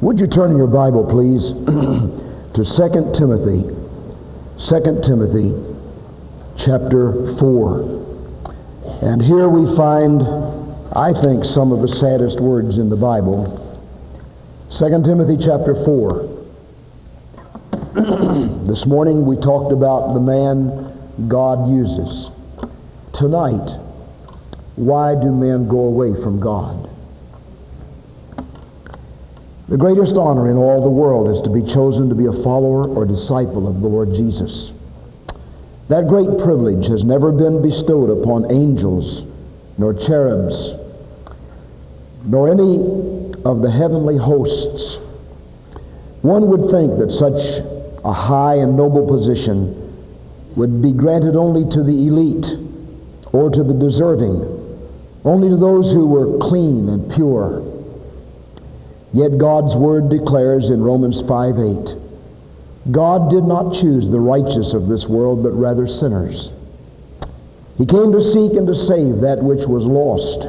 Would you turn in your Bible, please, to 2 Timothy, 2 Timothy chapter 4. And here we find, I think, some of the saddest words in the Bible. 2 Timothy chapter 4. this morning we talked about the man God uses. Tonight, why do men go away from God? The greatest honor in all the world is to be chosen to be a follower or disciple of the Lord Jesus. That great privilege has never been bestowed upon angels, nor cherubs, nor any of the heavenly hosts. One would think that such a high and noble position would be granted only to the elite or to the deserving, only to those who were clean and pure Yet God's word declares in Romans 5 8, God did not choose the righteous of this world, but rather sinners. He came to seek and to save that which was lost.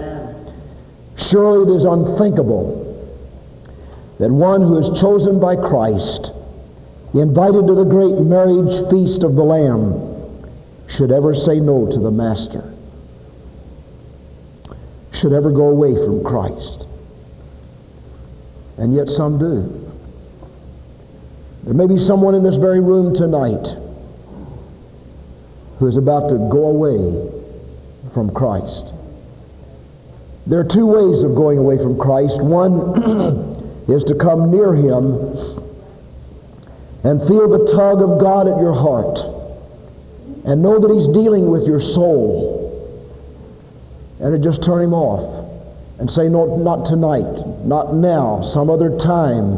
Surely it is unthinkable that one who is chosen by Christ, invited to the great marriage feast of the Lamb, should ever say no to the Master, should ever go away from Christ and yet some do. There may be someone in this very room tonight who is about to go away from Christ. There are two ways of going away from Christ. One is to come near Him and feel the tug of God at your heart and know that He's dealing with your soul and to just turn Him off and say, no, not tonight, not now, some other time,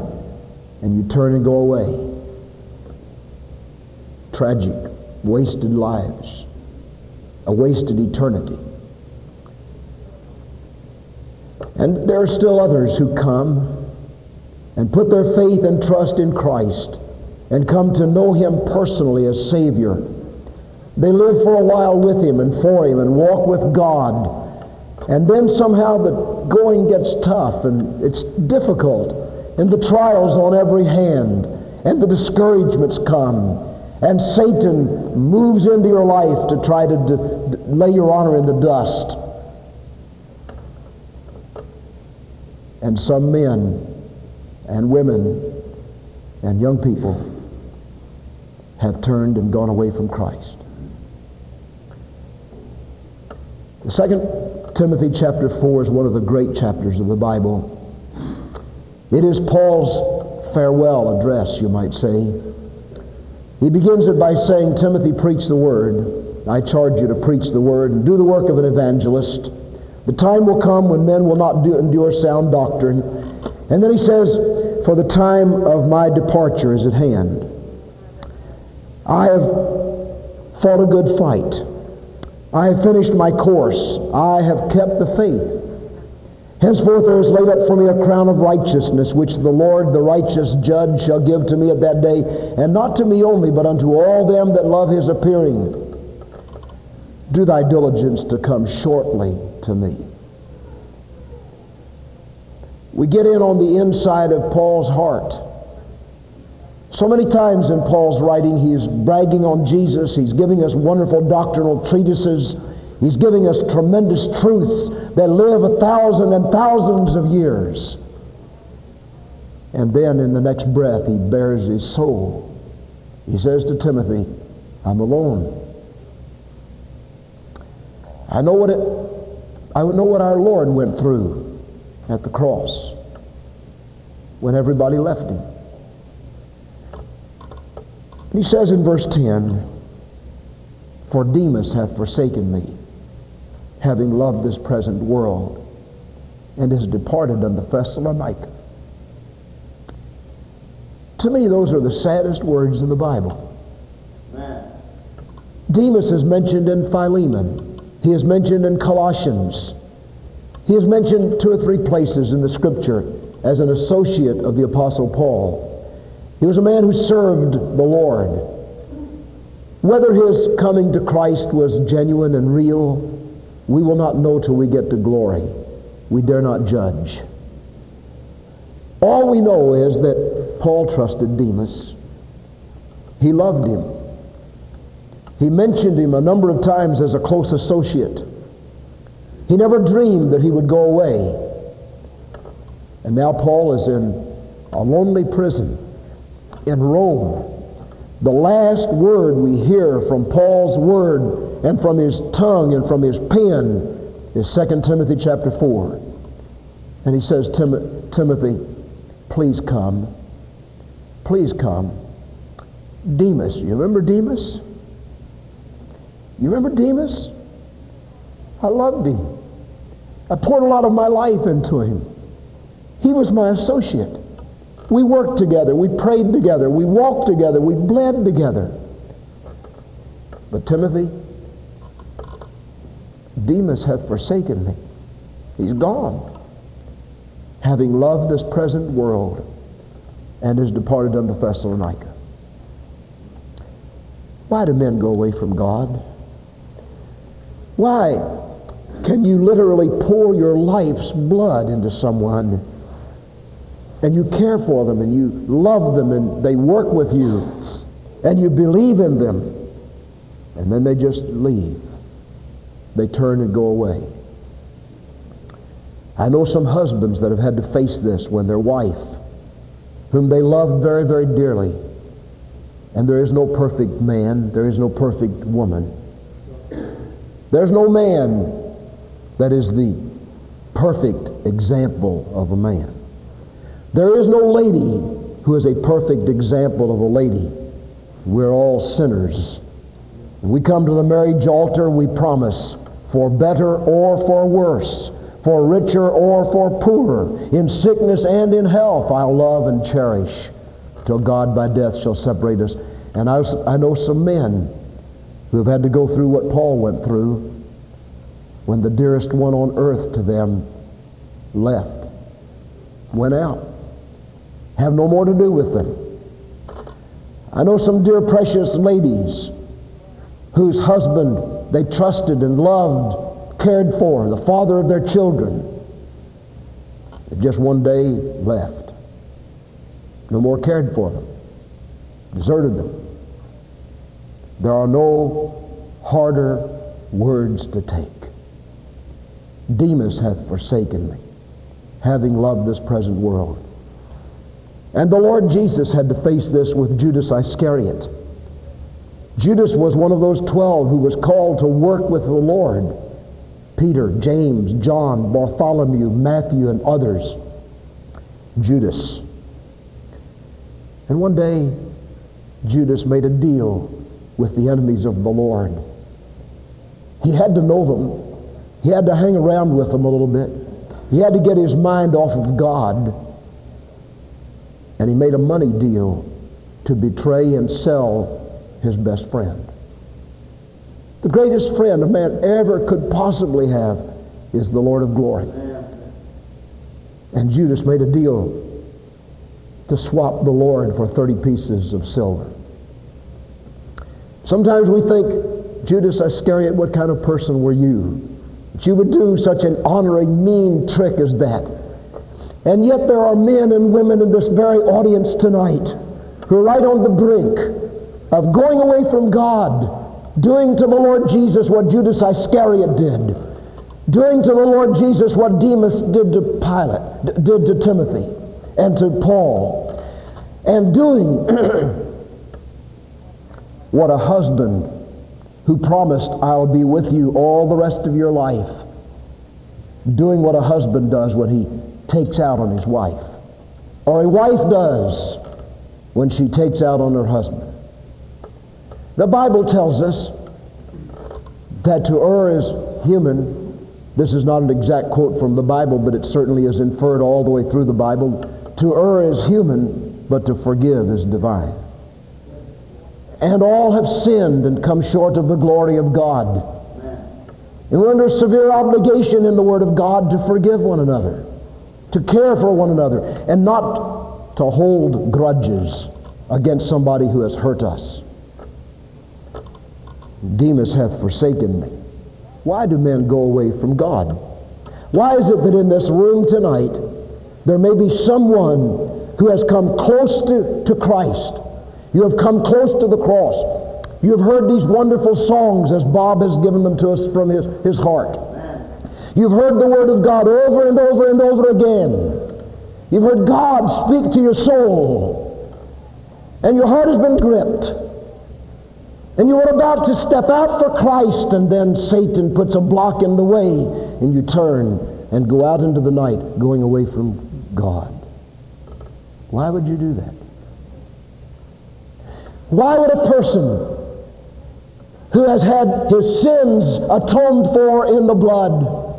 and you turn and go away. Tragic, wasted lives, a wasted eternity. And there are still others who come and put their faith and trust in Christ and come to know Him personally as Savior. They live for a while with Him and for Him and walk with God and then somehow the going gets tough and it's difficult, and the trials on every hand, and the discouragements come, and Satan moves into your life to try to d- d- lay your honor in the dust. And some men and women and young people have turned and gone away from Christ. The second Timothy chapter 4 is one of the great chapters of the Bible. It is Paul's farewell address, you might say. He begins it by saying, Timothy, preach the word. I charge you to preach the word and do the work of an evangelist. The time will come when men will not do, endure sound doctrine. And then he says, For the time of my departure is at hand. I have fought a good fight. I have finished my course. I have kept the faith. Henceforth there is laid up for me a crown of righteousness, which the Lord, the righteous judge, shall give to me at that day, and not to me only, but unto all them that love his appearing. Do thy diligence to come shortly to me. We get in on the inside of Paul's heart. So many times in Paul's writing, he's bragging on Jesus. He's giving us wonderful doctrinal treatises. He's giving us tremendous truths that live a thousand and thousands of years. And then in the next breath, he bares his soul. He says to Timothy, I'm alone. I know what it, I know what our Lord went through at the cross when everybody left him. He says in verse 10, For Demas hath forsaken me, having loved this present world, and is departed unto Thessalonica. To me, those are the saddest words in the Bible. Demas is mentioned in Philemon. He is mentioned in Colossians. He is mentioned two or three places in the Scripture as an associate of the Apostle Paul. He was a man who served the Lord. Whether his coming to Christ was genuine and real, we will not know till we get to glory. We dare not judge. All we know is that Paul trusted Demas. He loved him. He mentioned him a number of times as a close associate. He never dreamed that he would go away. And now Paul is in a lonely prison in Rome. The last word we hear from Paul's word and from his tongue and from his pen is 2 Timothy chapter 4. And he says, Tim- Timothy, please come. Please come. Demas, you remember Demas? You remember Demas? I loved him. I poured a lot of my life into him. He was my associate. We worked together. We prayed together. We walked together. We bled together. But Timothy, Demas hath forsaken me. He's gone. Having loved this present world and is departed unto Thessalonica. Why do men go away from God? Why can you literally pour your life's blood into someone and you care for them and you love them and they work with you and you believe in them and then they just leave. They turn and go away. I know some husbands that have had to face this when their wife, whom they loved very, very dearly, and there is no perfect man, there is no perfect woman. There's no man that is the perfect example of a man. There is no lady who is a perfect example of a lady. We're all sinners. We come to the marriage altar, we promise for better or for worse, for richer or for poorer, in sickness and in health, I'll love and cherish till God by death shall separate us. And I, I know some men who have had to go through what Paul went through when the dearest one on earth to them left, went out have no more to do with them. I know some dear precious ladies whose husband they trusted and loved, cared for, the father of their children, just one day left. No more cared for them, deserted them. There are no harder words to take. Demas hath forsaken me, having loved this present world. And the Lord Jesus had to face this with Judas Iscariot. Judas was one of those twelve who was called to work with the Lord. Peter, James, John, Bartholomew, Matthew, and others. Judas. And one day, Judas made a deal with the enemies of the Lord. He had to know them. He had to hang around with them a little bit. He had to get his mind off of God and he made a money deal to betray and sell his best friend. The greatest friend a man ever could possibly have is the Lord of glory. And Judas made a deal to swap the Lord for 30 pieces of silver. Sometimes we think, Judas Iscariot, what kind of person were you? That you would do such an honoring, mean trick as that. And yet there are men and women in this very audience tonight who are right on the brink of going away from God, doing to the Lord Jesus what Judas Iscariot did, doing to the Lord Jesus what Demas did to Pilate, did to Timothy and to Paul, and doing what a husband who promised, I'll be with you all the rest of your life, doing what a husband does when he takes out on his wife, or a wife does when she takes out on her husband. The Bible tells us that to err is human. This is not an exact quote from the Bible, but it certainly is inferred all the way through the Bible. To err is human, but to forgive is divine. And all have sinned and come short of the glory of God. And we're under severe obligation in the Word of God to forgive one another to care for one another, and not to hold grudges against somebody who has hurt us. Demas hath forsaken me. Why do men go away from God? Why is it that in this room tonight There may be someone who has come close to, to Christ. You have come close to the cross. You have heard these wonderful songs as Bob has given them to us from his, his heart. You've heard the Word of God over and over and over again. You've heard God speak to your soul. And your heart has been gripped. And you are about to step out for Christ, and then Satan puts a block in the way, and you turn and go out into the night, going away from God. Why would you do that? Why would a person who has had his sins atoned for in the blood,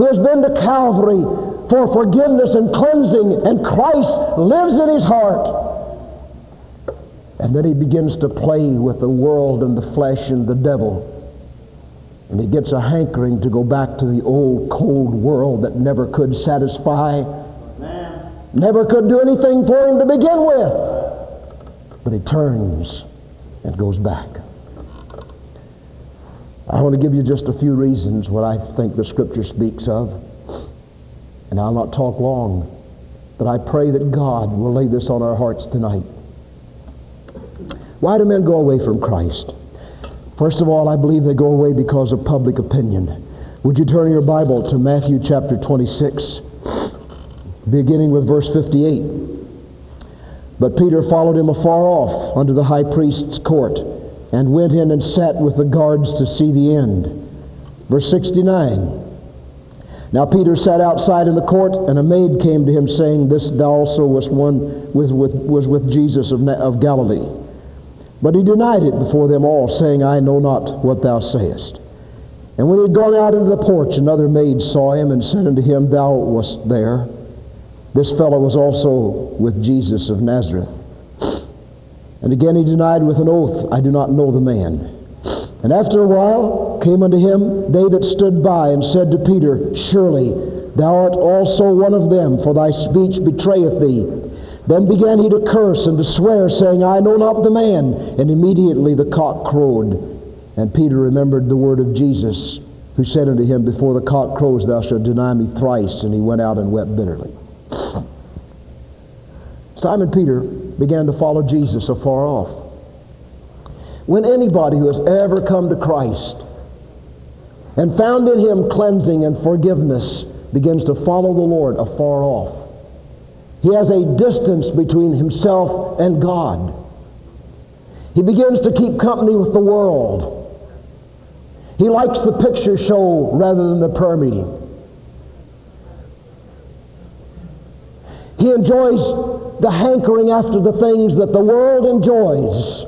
who has been to Calvary for forgiveness and cleansing, and Christ lives in his heart, and then he begins to play with the world and the flesh and the devil. And he gets a hankering to go back to the old cold world that never could satisfy, never could do anything for him to begin with. But he turns and goes back. I want to give you just a few reasons what I think the scripture speaks of. And I'll not talk long, but I pray that God will lay this on our hearts tonight. Why do men go away from Christ? First of all, I believe they go away because of public opinion. Would you turn your Bible to Matthew chapter 26, beginning with verse 58? But Peter followed him afar off unto the high priest's court and went in and sat with the guards to see the end. Verse 69. Now Peter sat outside in the court, and a maid came to him, saying, This thou also was one with, with, was with Jesus of, of Galilee. But he denied it before them all, saying, I know not what thou sayest. And when he had gone out into the porch, another maid saw him and said unto him, Thou wast there. This fellow was also with Jesus of Nazareth. And again he denied with an oath, I do not know the man. And after a while came unto him they that stood by and said to Peter, Surely thou art also one of them, for thy speech betrayeth thee. Then began he to curse and to swear, saying, I know not the man. And immediately the cock crowed. And Peter remembered the word of Jesus, who said unto him, Before the cock crows, thou shalt deny me thrice. And he went out and wept bitterly. Simon Peter began to follow Jesus afar off. When anybody who has ever come to Christ and found in him cleansing and forgiveness begins to follow the Lord afar off, he has a distance between himself and God. He begins to keep company with the world. He likes the picture show rather than the prayer meeting. He enjoys the hankering after the things that the world enjoys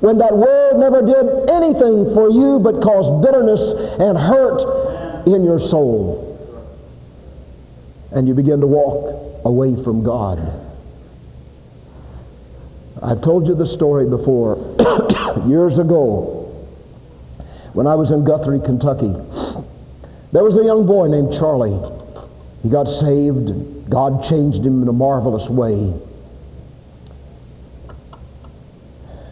when that world never did anything for you but caused bitterness and hurt in your soul. And you begin to walk away from God. I've told you the story before. Years ago, when I was in Guthrie, Kentucky, there was a young boy named Charlie. He got saved. and God changed him in a marvelous way.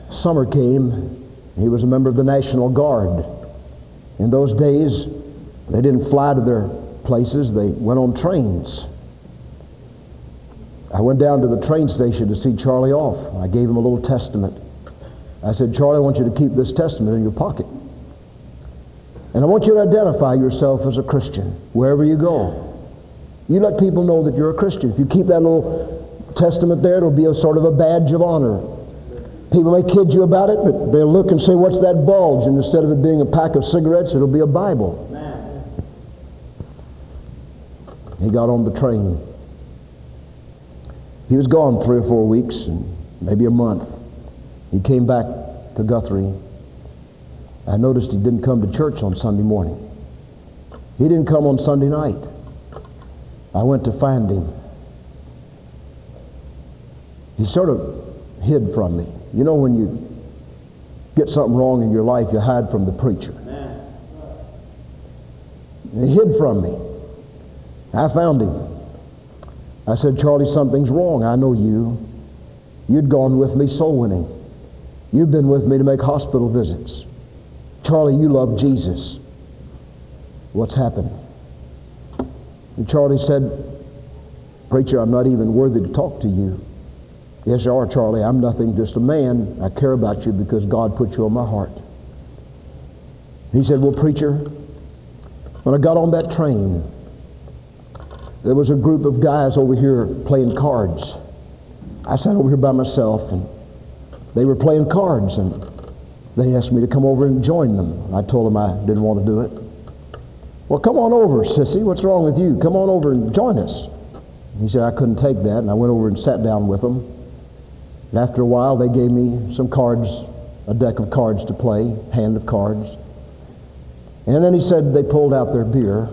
Summer came. He was a member of the National Guard. In those days, they didn't fly to their places. They went on trains. I went down to the train station to see Charlie off. I gave him a little testament. I said, Charlie, I want you to keep this testament in your pocket. And I want you to identify yourself as a Christian wherever you go. You let people know that you're a Christian. If you keep that little testament there, it'll be a sort of a badge of honor. People may kid you about it, but they'll look and say, What's that bulge? And instead of it being a pack of cigarettes, it'll be a Bible. He got on the train. He was gone three or four weeks, and maybe a month. He came back to Guthrie. I noticed he didn't come to church on Sunday morning. He didn't come on Sunday night. I went to find him. He sort of hid from me. You know when you get something wrong in your life, you hide from the preacher. And he hid from me. I found him. I said, Charlie, something's wrong. I know you. You'd gone with me soul winning. You've been with me to make hospital visits. Charlie, you love Jesus. What's happened? And Charlie said, Preacher, I'm not even worthy to talk to you. Yes, you are, Charlie. I'm nothing, just a man. I care about you because God put you on my heart. He said, Well, preacher, when I got on that train, there was a group of guys over here playing cards. I sat over here by myself, and they were playing cards, and they asked me to come over and join them. I told them I didn't want to do it. Well, come on over, sissy. What's wrong with you? Come on over and join us. He said I couldn't take that, and I went over and sat down with them. And after a while, they gave me some cards, a deck of cards to play, hand of cards. And then he said they pulled out their beer,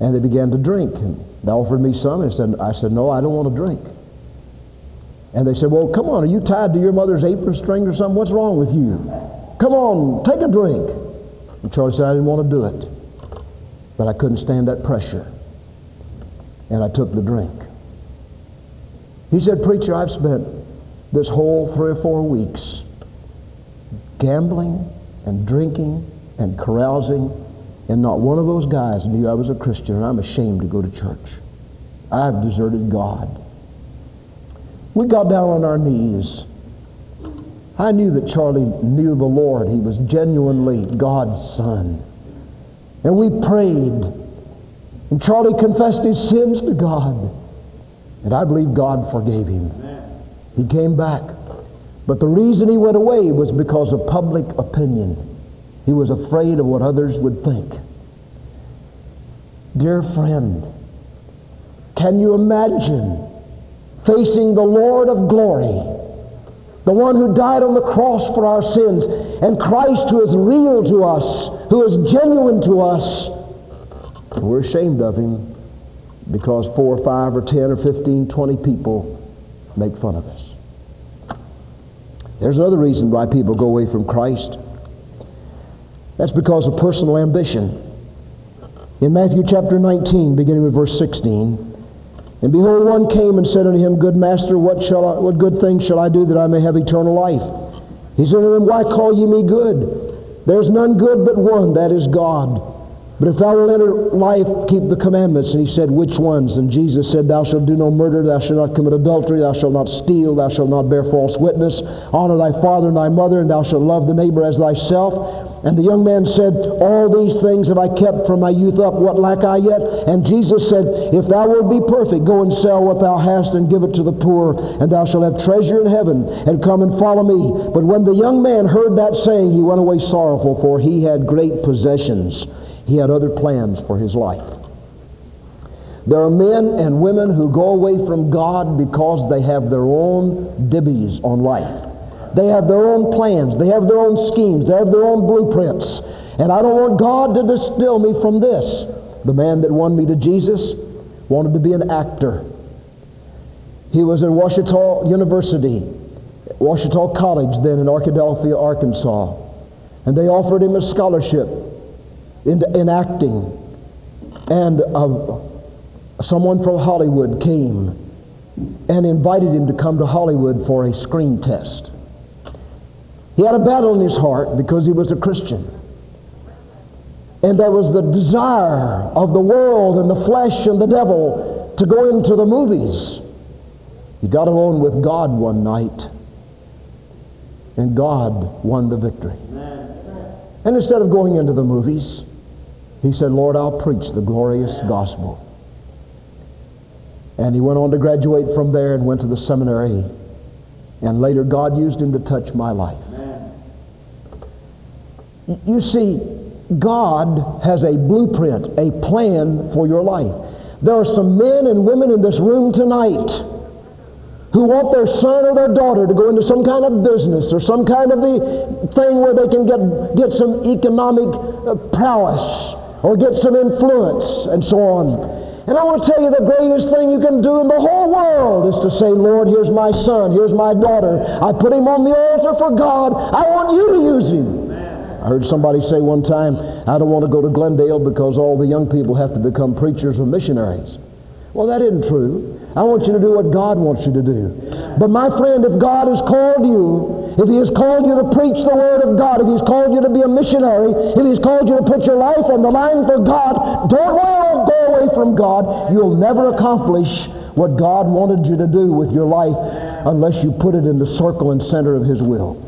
and they began to drink. And they offered me some, and I said, I said, no, I don't want to drink. And they said, well, come on, are you tied to your mother's apron string or something? What's wrong with you? Come on, take a drink. And Charlie said, I didn't want to do it. But I couldn't stand that pressure. And I took the drink. He said, Preacher, I've spent this whole three or four weeks gambling and drinking and carousing and not one of those guys knew I was a Christian, and I'm ashamed to go to church. I've deserted God. We got down on our knees. I knew that Charlie knew the Lord. He was genuinely God's son. And we prayed. And Charlie confessed his sins to God. And I believe God forgave him. He came back. But the reason he went away was because of public opinion. He was afraid of what others would think. Dear friend, can you imagine facing the Lord of glory, the one who died on the cross for our sins, and Christ who is real to us, who is genuine to us? We're ashamed of him because four or five or ten or fifteen, twenty people make fun of us. There's another reason why people go away from Christ. That's because of personal ambition. In Matthew chapter 19, beginning with verse 16, and behold, one came and said unto him, Good master, what shall I, what good thing shall I do that I may have eternal life? He said unto him, Why call ye me good? There's none good but one, that is God. But if thou wilt enter life, keep the commandments. And he said, Which ones? And Jesus said, Thou shalt do no murder, thou shalt not commit adultery, thou shalt not steal, thou shalt not bear false witness, honor thy father and thy mother, and thou shalt love the neighbor as thyself. And the young man said, All these things have I kept from my youth up. What lack I yet? And Jesus said, If thou wilt be perfect, go and sell what thou hast and give it to the poor, and thou shalt have treasure in heaven, and come and follow me. But when the young man heard that saying, he went away sorrowful, for he had great possessions. He had other plans for his life. There are men and women who go away from God because they have their own dibbies on life. They have their own plans. They have their own schemes. They have their own blueprints. And I don't want God to distill me from this. The man that won me to Jesus wanted to be an actor. He was at Ouachita University, Ouachita College then in Arkadelphia, Arkansas. And they offered him a scholarship in, in acting. And uh, someone from Hollywood came and invited him to come to Hollywood for a screen test. He had a battle in his heart because he was a Christian. And there was the desire of the world and the flesh and the devil to go into the movies. He got alone with God one night, and God won the victory. And instead of going into the movies, he said, Lord, I'll preach the glorious gospel. And he went on to graduate from there and went to the seminary. And later, God used him to touch my life. You see, God has a blueprint, a plan for your life. There are some men and women in this room tonight who want their son or their daughter to go into some kind of business or some kind of a thing where they can get, get some economic uh, prowess or get some influence and so on. And I want to tell you the greatest thing you can do in the whole world is to say, Lord, here's my son, here's my daughter. I put him on the altar for God. I want you to use him. I heard somebody say one time, I don't want to go to Glendale because all the young people have to become preachers or missionaries. Well, that isn't true. I want you to do what God wants you to do. But my friend, if God has called you, if He has called you to preach the Word of God, if He's called you to be a missionary, if He's called you to put your life on the line for God, don't well go away from God, you'll never accomplish what God wanted you to do with your life unless you put it in the circle and center of His will.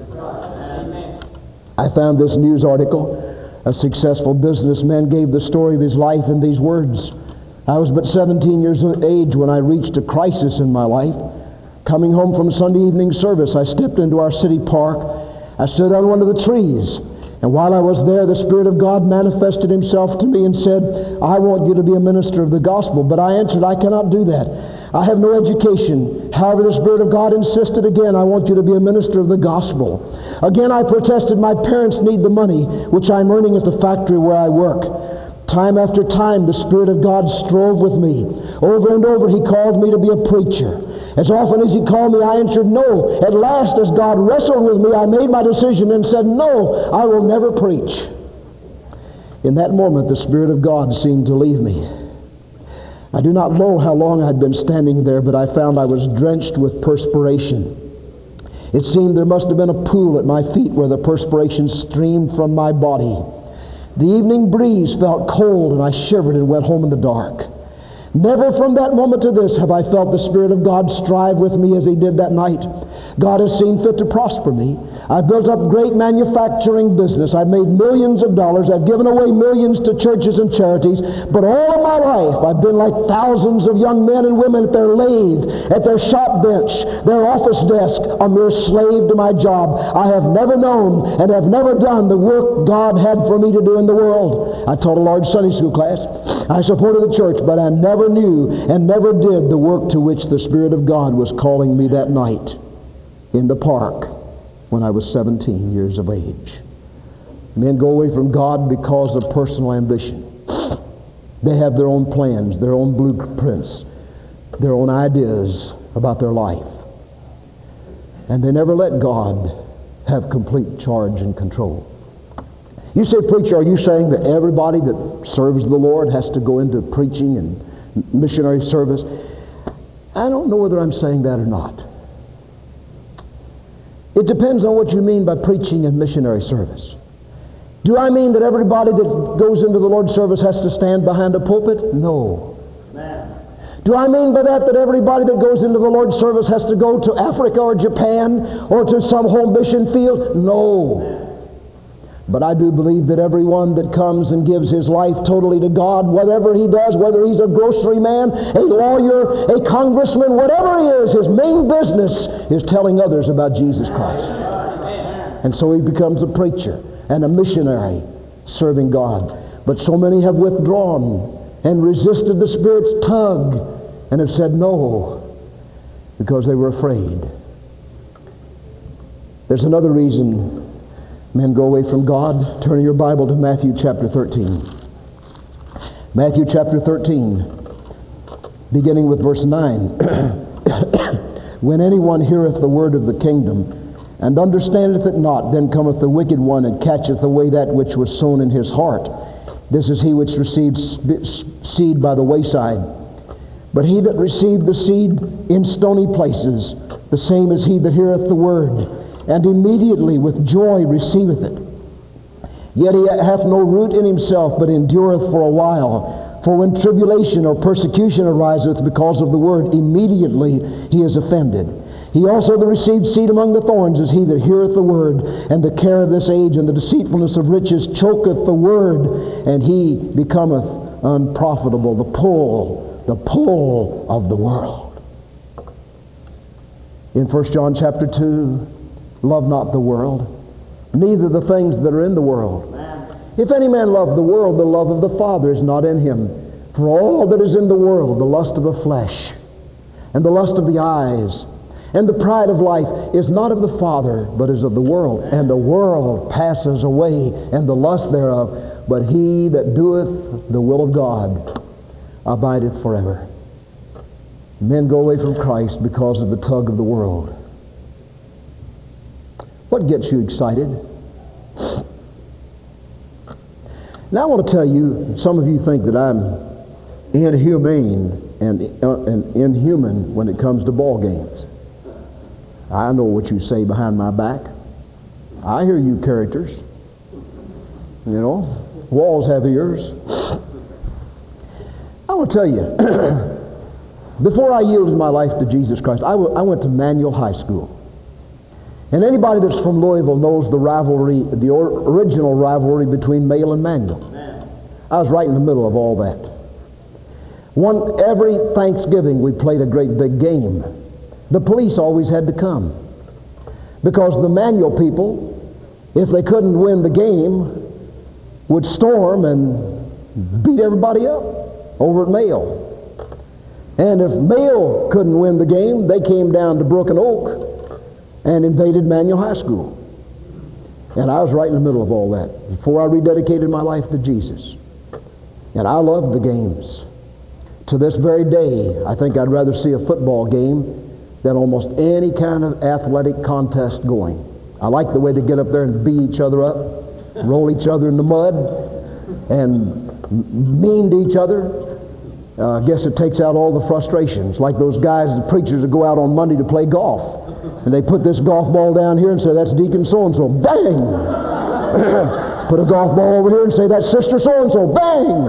I found this news article. A successful businessman gave the story of his life in these words. I was but 17 years of age when I reached a crisis in my life. Coming home from Sunday evening service, I stepped into our city park. I stood on one of the trees. And while I was there, the Spirit of God manifested himself to me and said, I want you to be a minister of the gospel. But I answered, I cannot do that. I have no education. However, the Spirit of God insisted again, I want you to be a minister of the gospel. Again, I protested, my parents need the money, which I'm earning at the factory where I work. Time after time, the Spirit of God strove with me. Over and over, He called me to be a preacher. As often as He called me, I answered no. At last, as God wrestled with me, I made my decision and said, No, I will never preach. In that moment, the Spirit of God seemed to leave me. I do not know how long I'd been standing there, but I found I was drenched with perspiration. It seemed there must have been a pool at my feet where the perspiration streamed from my body. The evening breeze felt cold, and I shivered and went home in the dark. Never from that moment to this have I felt the Spirit of God strive with me as He did that night. God has seen fit to prosper me. I've built up great manufacturing business. I've made millions of dollars. I've given away millions to churches and charities. But all of my life, I've been like thousands of young men and women at their lathe, at their shop bench, their office desk, a mere slave to my job. I have never known and have never done the work God had for me to do in the world. I taught a large Sunday school class. I supported the church, but I never knew and never did the work to which the Spirit of God was calling me that night in the park when I was 17 years of age. Men go away from God because of personal ambition. They have their own plans, their own blueprints, their own ideas about their life. And they never let God have complete charge and control. You say, preacher, are you saying that everybody that serves the Lord has to go into preaching and missionary service? I don't know whether I'm saying that or not. It depends on what you mean by preaching and missionary service. Do I mean that everybody that goes into the Lord's service has to stand behind a pulpit? No. Do I mean by that that everybody that goes into the Lord's service has to go to Africa or Japan or to some home mission field? No. But I do believe that everyone that comes and gives his life totally to God, whatever he does, whether he's a grocery man, a lawyer, a congressman, whatever he is, his main business is telling others about Jesus Christ. And so he becomes a preacher and a missionary serving God. But so many have withdrawn and resisted the Spirit's tug and have said no because they were afraid. There's another reason Men go away from God. Turn your Bible to Matthew chapter 13. Matthew chapter 13, beginning with verse 9. when anyone heareth the word of the kingdom, and understandeth it not, then cometh the wicked one and catcheth away that which was sown in his heart. This is he which received seed by the wayside. But he that received the seed in stony places, the same is he that heareth the word and immediately with joy receiveth it. Yet he hath no root in himself, but endureth for a while. For when tribulation or persecution ariseth because of the word, immediately he is offended. He also that received seed among the thorns is he that heareth the word, and the care of this age and the deceitfulness of riches choketh the word, and he becometh unprofitable. The pull, the pull of the world. In 1 John chapter 2, Love not the world, neither the things that are in the world. If any man love the world, the love of the Father is not in him. For all that is in the world, the lust of the flesh, and the lust of the eyes, and the pride of life is not of the Father, but is of the world. And the world passes away, and the lust thereof. But he that doeth the will of God abideth forever. Men go away from Christ because of the tug of the world. What gets you excited? Now I want to tell you, some of you think that I'm inhumane and, uh, and inhuman when it comes to ball games. I know what you say behind my back. I hear you characters. You know, walls have ears. I to tell you, before I yielded my life to Jesus Christ, I, w- I went to Manual High School. And anybody that's from Louisville knows the rivalry, the or- original rivalry between Male and Manual. I was right in the middle of all that. One, every Thanksgiving we played a great big game. The police always had to come. Because the Manual people, if they couldn't win the game, would storm and beat everybody up over at Male. And if Male couldn't win the game, they came down to Brook and Oak and invaded Manual High School. And I was right in the middle of all that before I rededicated my life to Jesus. And I loved the games. To this very day, I think I'd rather see a football game than almost any kind of athletic contest going. I like the way they get up there and beat each other up, roll each other in the mud, and mean to each other. Uh, I guess it takes out all the frustrations, like those guys, the preachers that go out on Monday to play golf. And they put this golf ball down here and say, that's Deacon so-and-so. Bang! put a golf ball over here and say, that's Sister so-and-so. Bang!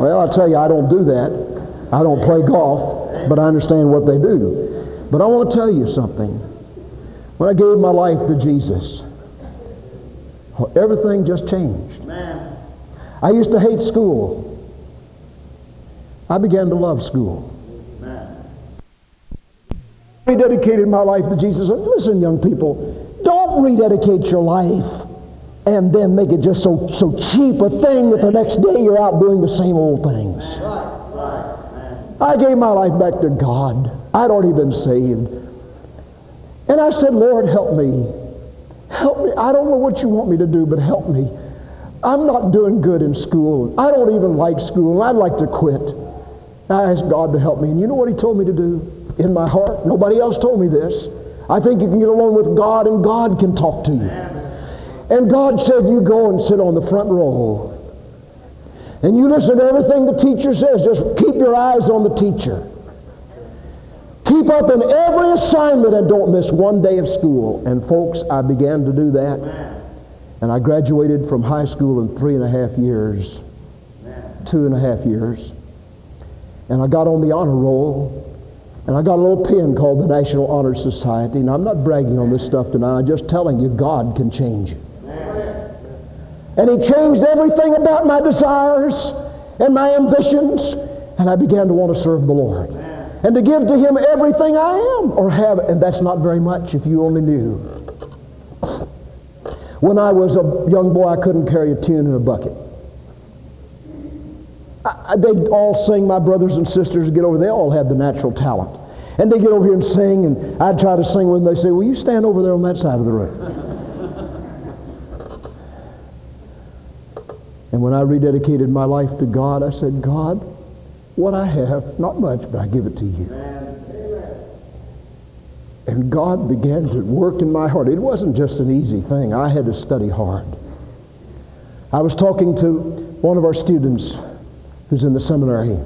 Well, I tell you, I don't do that. I don't play golf, but I understand what they do. But I want to tell you something. When I gave my life to Jesus, everything just changed. I used to hate school. I began to love school. I rededicated my life to Jesus. Listen, young people, don't rededicate your life and then make it just so, so cheap a thing that the next day you're out doing the same old things. I gave my life back to God. I'd already been saved. And I said, Lord, help me. Help me. I don't know what you want me to do, but help me. I'm not doing good in school. I don't even like school. I'd like to quit. I asked God to help me. And you know what he told me to do? In my heart. Nobody else told me this. I think you can get along with God and God can talk to you. And God said, you go and sit on the front row. And you listen to everything the teacher says. Just keep your eyes on the teacher. Keep up in every assignment and don't miss one day of school. And folks, I began to do that. And I graduated from high school in three and a half years. Two and a half years. And I got on the honor roll. And I got a little pin called the National Honor Society. And I'm not bragging on this stuff tonight. I'm just telling you God can change you. And he changed everything about my desires and my ambitions. And I began to want to serve the Lord. And to give to him everything I am or have. And that's not very much if you only knew. When I was a young boy, I couldn't carry a tune in a bucket. I, they'd all sing, my brothers and sisters get over, they all had the natural talent. And they get over here and sing, and I'd try to sing with them. They say, Will you stand over there on that side of the room? and when I rededicated my life to God, I said, God, what I have, not much, but I give it to you. And God began to work in my heart. It wasn't just an easy thing. I had to study hard. I was talking to one of our students who's in the seminary.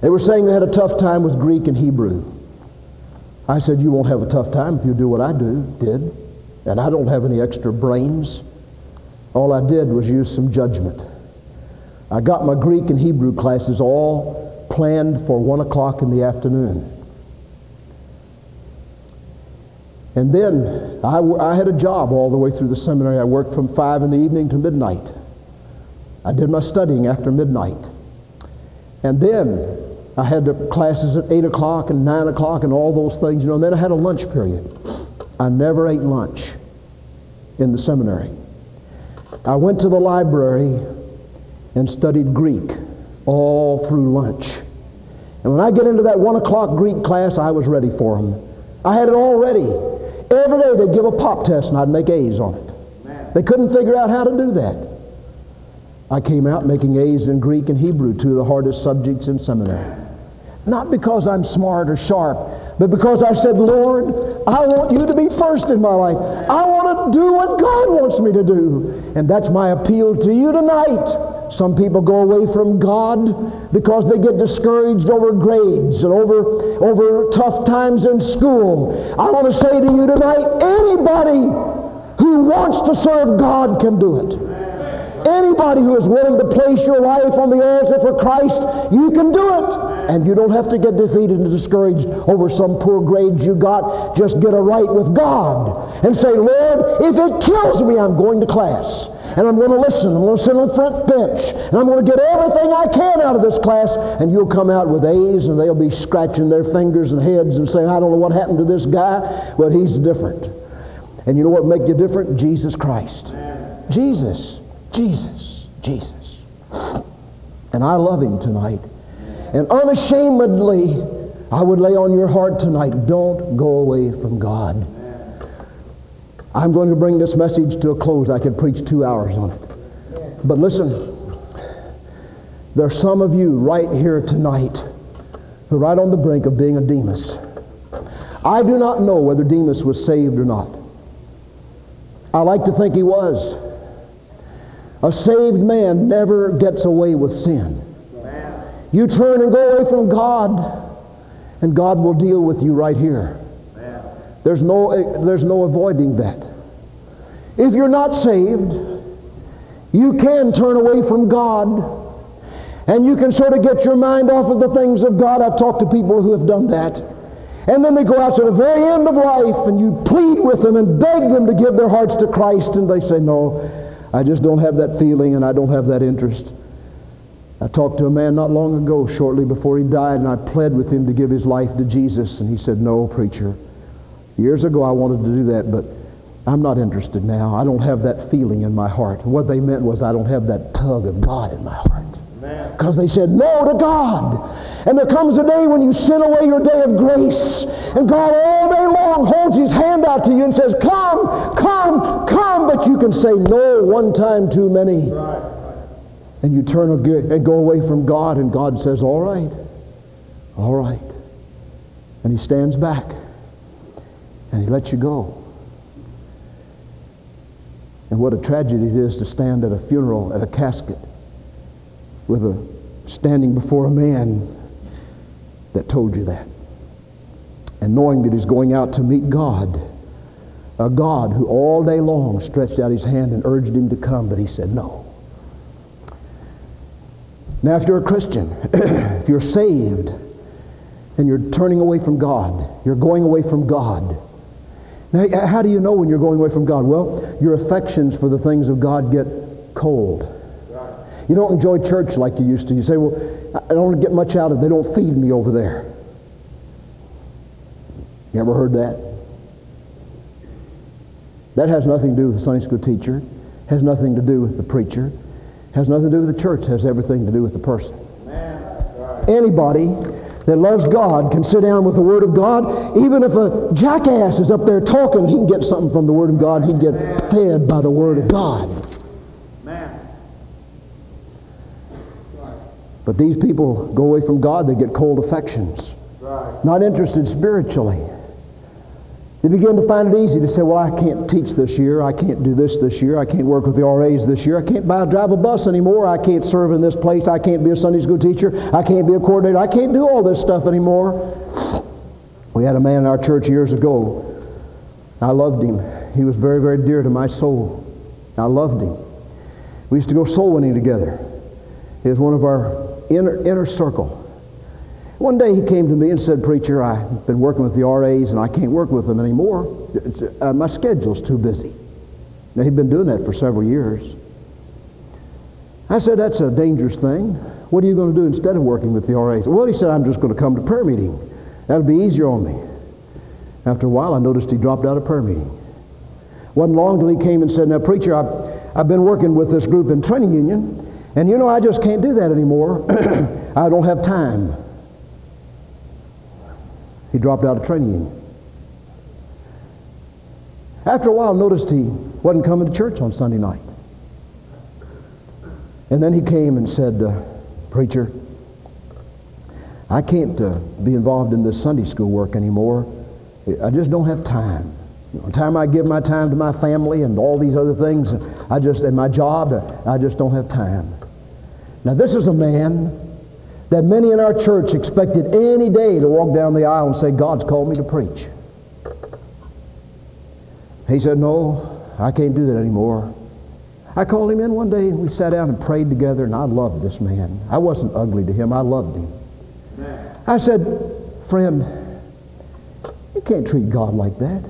They were saying they had a tough time with Greek and Hebrew. I said, You won't have a tough time if you do what I do, did. And I don't have any extra brains. All I did was use some judgment. I got my Greek and Hebrew classes all planned for 1 o'clock in the afternoon. And then I, I had a job all the way through the seminary. I worked from 5 in the evening to midnight. I did my studying after midnight. And then I had the classes at 8 o'clock and 9 o'clock and all those things, you know, and then I had a lunch period. I never ate lunch in the seminary. I went to the library and studied Greek all through lunch. And when I get into that 1 o'clock Greek class, I was ready for them. I had it all ready. Every day they'd give a pop test and I'd make A's on it. They couldn't figure out how to do that. I came out making A's in Greek and Hebrew, two of the hardest subjects in seminary. Not because I'm smart or sharp, but because I said, Lord, I want you to be first in my life. I want to do what God wants me to do. And that's my appeal to you tonight. Some people go away from God because they get discouraged over grades and over, over tough times in school. I want to say to you tonight, anybody who wants to serve God can do it. Anybody who is willing to place your life on the altar for Christ, you can do it. And you don't have to get defeated and discouraged over some poor grades you got. Just get a right with God and say, Lord, if it kills me, I'm going to class. And I'm going to listen. I'm going to sit on the front bench. And I'm going to get everything I can out of this class. And you'll come out with A's and they'll be scratching their fingers and heads and saying, I don't know what happened to this guy, but he's different. And you know what make you different? Jesus Christ. Amen. Jesus. Jesus. Jesus. And I love him tonight. And unashamedly, I would lay on your heart tonight, don't go away from God. I'm going to bring this message to a close. I could preach two hours on it. But listen, there's some of you right here tonight who are right on the brink of being a Demas. I do not know whether Demas was saved or not. I like to think he was. A saved man never gets away with sin. You turn and go away from God, and God will deal with you right here. There's no, there's no avoiding that. If you're not saved, you can turn away from God and you can sort of get your mind off of the things of God. I've talked to people who have done that. And then they go out to the very end of life and you plead with them and beg them to give their hearts to Christ and they say, No, I just don't have that feeling and I don't have that interest. I talked to a man not long ago, shortly before he died, and I pled with him to give his life to Jesus. And he said, No, preacher. Years ago I wanted to do that, but I'm not interested now. I don't have that feeling in my heart. What they meant was I don't have that tug of God in my heart. Because they said no to God. And there comes a day when you sin away your day of grace, and God all day long holds his hand out to you and says, Come, come, come, but you can say no one time too many. Right and you turn and go away from God, and God says, All right, all right. And He stands back and He lets you go. And what a tragedy it is to stand at a funeral, at a casket, with a standing before a man that told you that. And knowing that he's going out to meet God, a God who all day long stretched out his hand and urged him to come, but he said no. Now, if you're a Christian, if you're saved, and you're turning away from God, you're going away from God. Now, how do you know when you're going away from God? Well, your affections for the things of God get cold. You don't enjoy church like you used to. You say, well, I don't get much out of it. They don't feed me over there. You ever heard that? That has nothing to do with the Sunday school teacher, has nothing to do with the preacher, has nothing to do with the church, has everything to do with the person. Anybody that loves God can sit down with the Word of God. Even if a jackass is up there talking, he can get something from the Word of God. He can get fed by the Word of God. But these people go away from God, they get cold affections. Not interested spiritually. They begin to find it easy to say, well, I can't teach this year. I can't do this this year. I can't work with the RAs this year. I can't buy, drive a bus anymore. I can't serve in this place. I can't be a Sunday school teacher. I can't be a coordinator. I can't do all this stuff anymore. We had a man in our church years ago. I loved him. He was very, very dear to my soul. I loved him. We used to go soul winning together. He was one of our inner, inner circle. One day he came to me and said, Preacher, I've been working with the RAs and I can't work with them anymore. Uh, my schedule's too busy. Now, he'd been doing that for several years. I said, That's a dangerous thing. What are you going to do instead of working with the RAs? Well, he said, I'm just going to come to prayer meeting. That'll be easier on me. After a while, I noticed he dropped out of prayer meeting. Wasn't long till he came and said, Now, preacher, I've, I've been working with this group in training union, and you know, I just can't do that anymore. I don't have time. He dropped out of training. After a while, noticed he wasn't coming to church on Sunday night. And then he came and said, uh, Preacher, I can't uh, be involved in this Sunday school work anymore. I just don't have time. The time I give my time to my family and all these other things, I just, and my job, I just don't have time. Now, this is a man that many in our church expected any day to walk down the aisle and say, God's called me to preach. He said, No, I can't do that anymore. I called him in one day and we sat down and prayed together, and I loved this man. I wasn't ugly to him, I loved him. I said, Friend, you can't treat God like that.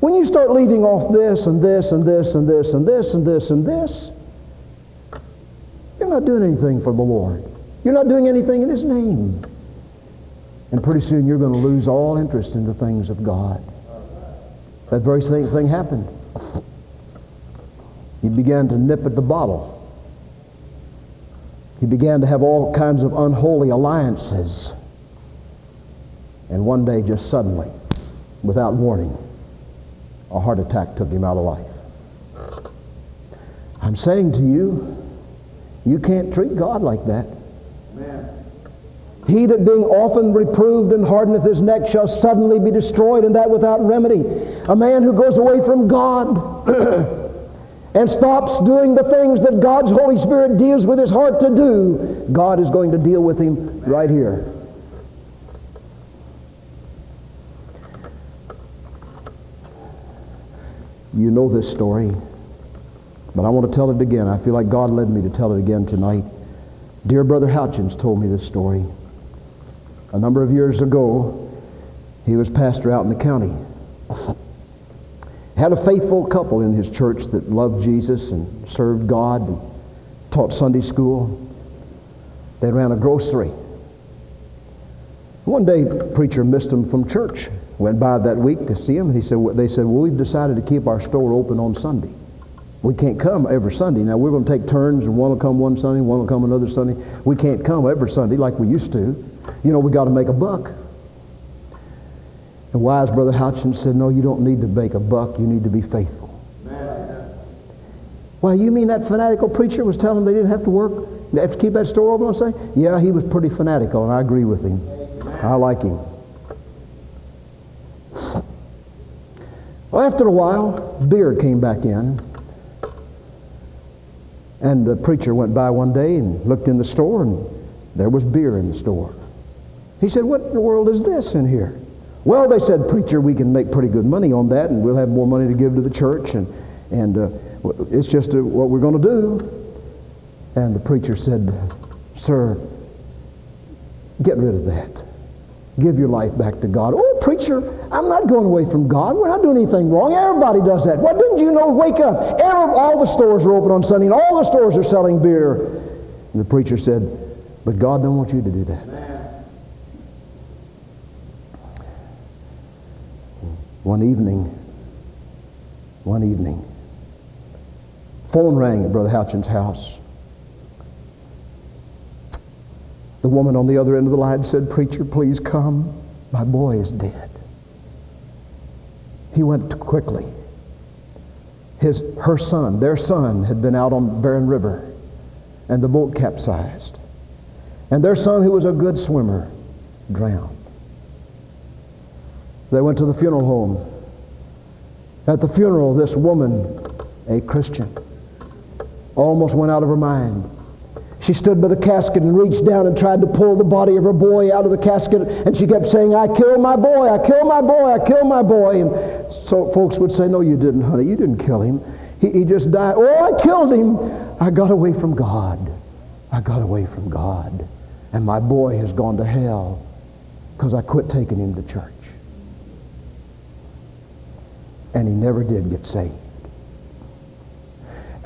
When you start leaving off this and this and this and this and this and this and this, you're not doing anything for the Lord. You're not doing anything in His name. And pretty soon you're going to lose all interest in the things of God. That very same thing happened. He began to nip at the bottle. He began to have all kinds of unholy alliances. And one day, just suddenly, without warning, a heart attack took him out of life. I'm saying to you, you can't treat God like that. Amen. He that being often reproved and hardeneth his neck shall suddenly be destroyed, and that without remedy. A man who goes away from God and stops doing the things that God's Holy Spirit deals with his heart to do, God is going to deal with him right here. You know this story, but I want to tell it again. I feel like God led me to tell it again tonight. Dear Brother Houchins told me this story. A number of years ago, he was pastor out in the county. Had a faithful couple in his church that loved Jesus and served God and taught Sunday school. They ran a grocery. One day, preacher missed them from church. Went by that week to see him, he said, they said, well, we've decided to keep our store open on Sunday. We can't come every Sunday. Now, we're going to take turns, and one will come one Sunday, one will come another Sunday. We can't come every Sunday like we used to. You know, we got to make a buck. The wise brother Houchins said, no, you don't need to make a buck. You need to be faithful. Why, you mean that fanatical preacher was telling them they didn't have to work? They have to keep that store open on Sunday? Yeah, he was pretty fanatical, and I agree with him. I like him. Well, after a while, beer came back in. And the preacher went by one day and looked in the store, and there was beer in the store. He said, What in the world is this in here? Well, they said, Preacher, we can make pretty good money on that, and we'll have more money to give to the church, and, and uh, it's just uh, what we're going to do. And the preacher said, Sir, get rid of that. Give your life back to God. Oh, preacher, I'm not going away from God. We're not doing anything wrong. Everybody does that. What didn't you know? Wake up. All the stores are open on Sunday, and all the stores are selling beer. And the preacher said, But God don't want you to do that. One evening, one evening, phone rang at Brother Houchin's house. The woman on the other end of the line said, Preacher, please come. My boy is dead. He went quickly. His, her son, their son, had been out on Barren River, and the boat capsized. And their son, who was a good swimmer, drowned. They went to the funeral home. At the funeral, this woman, a Christian, almost went out of her mind. She stood by the casket and reached down and tried to pull the body of her boy out of the casket, and she kept saying, I killed my boy, I killed my boy, I killed my boy. And so folks would say, No, you didn't, honey. You didn't kill him. He, he just died. Oh, I killed him. I got away from God. I got away from God. And my boy has gone to hell because I quit taking him to church. And he never did get saved.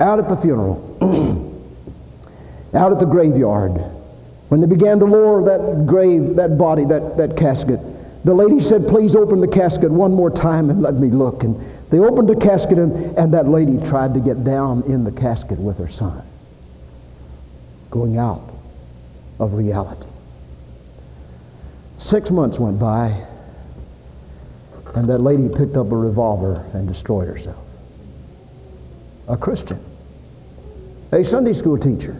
Out at the funeral, out at the graveyard, when they began to lower that grave, that body, that, that casket, the lady said, Please open the casket one more time and let me look. And they opened the casket, and, and that lady tried to get down in the casket with her son, going out of reality. Six months went by, and that lady picked up a revolver and destroyed herself. A Christian, a Sunday school teacher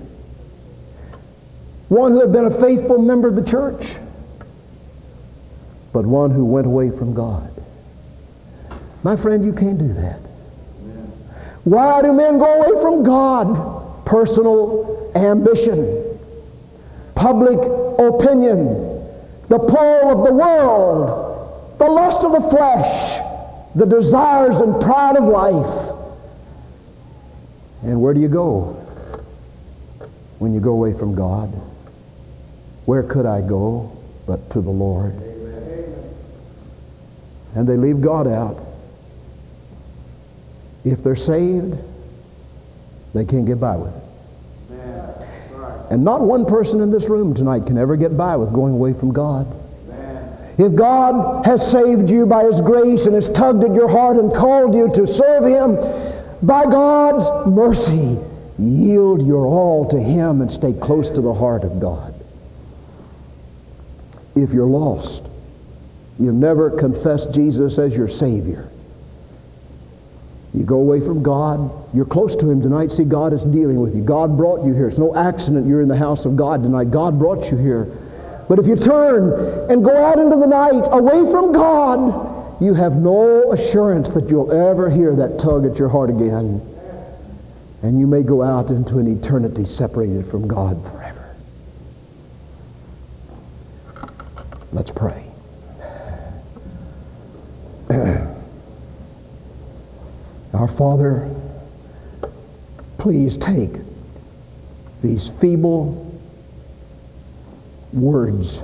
one who had been a faithful member of the church, but one who went away from God. My friend, you can't do that. Why do men go away from God? Personal ambition, public opinion, the pull of the world, the lust of the flesh, the desires and pride of life. And where do you go when you go away from God? Where could I go but to the Lord? Amen. And they leave God out. If they're saved, they can't get by with it. And not one person in this room tonight can ever get by with going away from God. If God has saved you by His grace and has tugged at your heart and called you to serve Him, by God's mercy, yield your all to Him and stay close to the heart of God. If you're lost, you've never confessed Jesus as your Savior, you go away from God, you're close to Him tonight. See, God is dealing with you. God brought you here. It's no accident you're in the house of God tonight. God brought you here. But if you turn and go out into the night away from God, you have no assurance that you'll ever hear that tug at your heart again. And you may go out into an eternity separated from God Let's pray. Our Father, please take these feeble words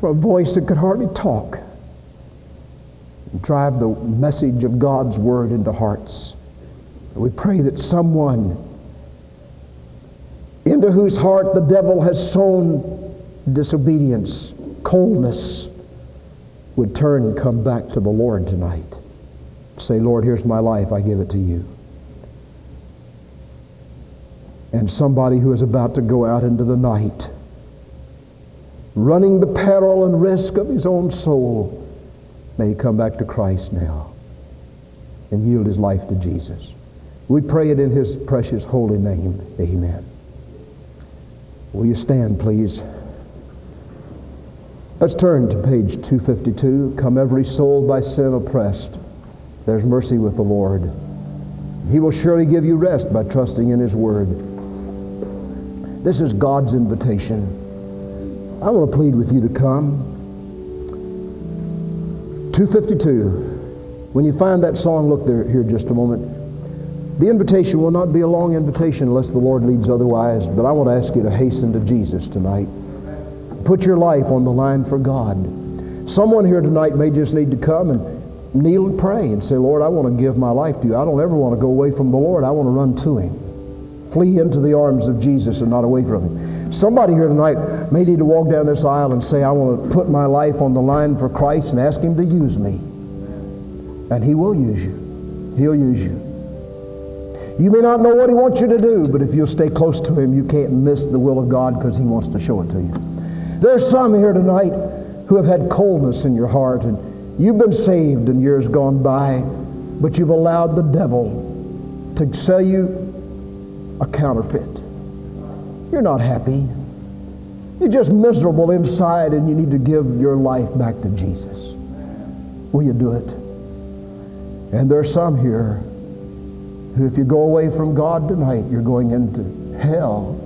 from a voice that could hardly talk and drive the message of God's word into hearts. We pray that someone into whose heart the devil has sown disobedience, coldness, would turn and come back to the Lord tonight. Say, Lord, here's my life, I give it to you. And somebody who is about to go out into the night, running the peril and risk of his own soul, may come back to Christ now and yield his life to Jesus. We pray it in his precious holy name. Amen. Will you stand, please? Let's turn to page 252. Come every soul by sin oppressed. There's mercy with the Lord. He will surely give you rest by trusting in His Word. This is God's invitation. I want to plead with you to come. 252. When you find that song, look there here just a moment. The invitation will not be a long invitation unless the Lord leads otherwise, but I want to ask you to hasten to Jesus tonight. Put your life on the line for God. Someone here tonight may just need to come and kneel and pray and say, Lord, I want to give my life to you. I don't ever want to go away from the Lord. I want to run to Him. Flee into the arms of Jesus and not away from Him. Somebody here tonight may need to walk down this aisle and say, I want to put my life on the line for Christ and ask Him to use me. And He will use you. He'll use you. You may not know what He wants you to do, but if you'll stay close to Him, you can't miss the will of God because He wants to show it to you. There's some here tonight who have had coldness in your heart and You've been saved in years gone by, but you've allowed the devil to sell you a counterfeit. You're not happy. You're just miserable inside and you need to give your life back to Jesus. Will you do it? And there are some here who, if you go away from God tonight, you're going into hell.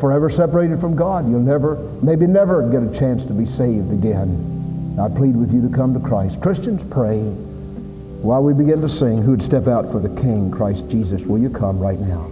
Forever separated from God. You'll never, maybe never get a chance to be saved again. I plead with you to come to Christ. Christians, pray while we begin to sing who would step out for the King, Christ Jesus. Will you come right now?